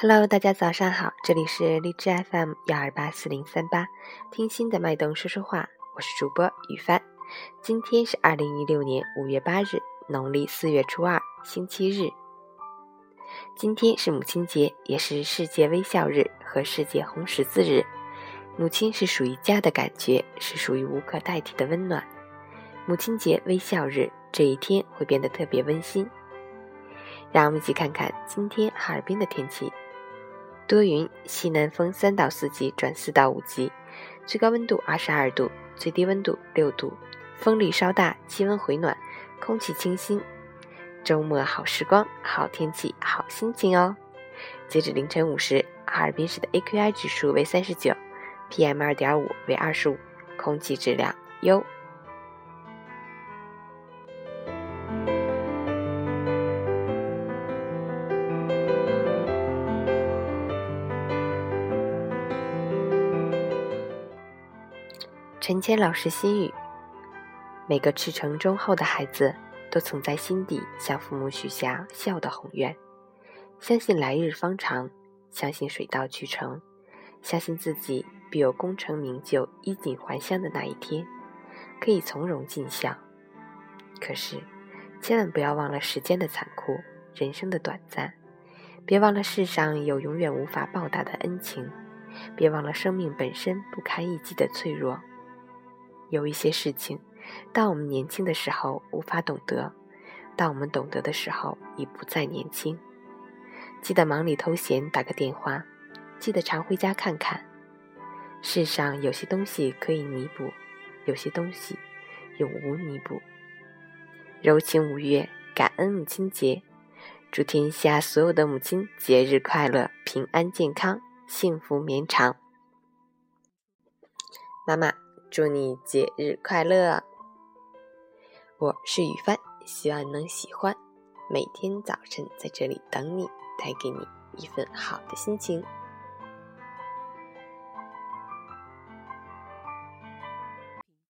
Hello，大家早上好，这里是荔枝 FM 幺二八四零三八，听心的脉动说说话，我是主播雨帆。今天是二零一六年五月八日，农历四月初二，星期日。今天是母亲节，也是世界微笑日和世界红十字日。母亲是属于家的感觉，是属于无可代替的温暖。母亲节微笑日这一天会变得特别温馨。让我们一起看看今天哈尔滨的天气。多云，西南风三到四级转四到五级，最高温度二十二度，最低温度六度，风力稍大，气温回暖，空气清新。周末好时光，好天气，好心情哦。截止凌晨五时，哈尔滨市的 AQI 指数为三十九，PM 二点五为二十五，空气质量优。陈谦老师心语：每个赤诚忠厚的孩子，都曾在心底向父母许下孝的宏愿，相信来日方长，相信水到渠成，相信自己必有功成名就、衣锦还乡的那一天，可以从容尽孝。可是，千万不要忘了时间的残酷，人生的短暂，别忘了世上有永远无法报答的恩情，别忘了生命本身不堪一击的脆弱。有一些事情，当我们年轻的时候无法懂得，当我们懂得的时候已不再年轻。记得忙里偷闲打个电话，记得常回家看看。世上有些东西可以弥补，有些东西永无弥补。柔情五月，感恩母亲节，祝天下所有的母亲节日快乐，平安健康，幸福绵长。妈妈。祝你节日快乐！我是雨帆，希望能喜欢。每天早晨在这里等你，带给你一份好的心情。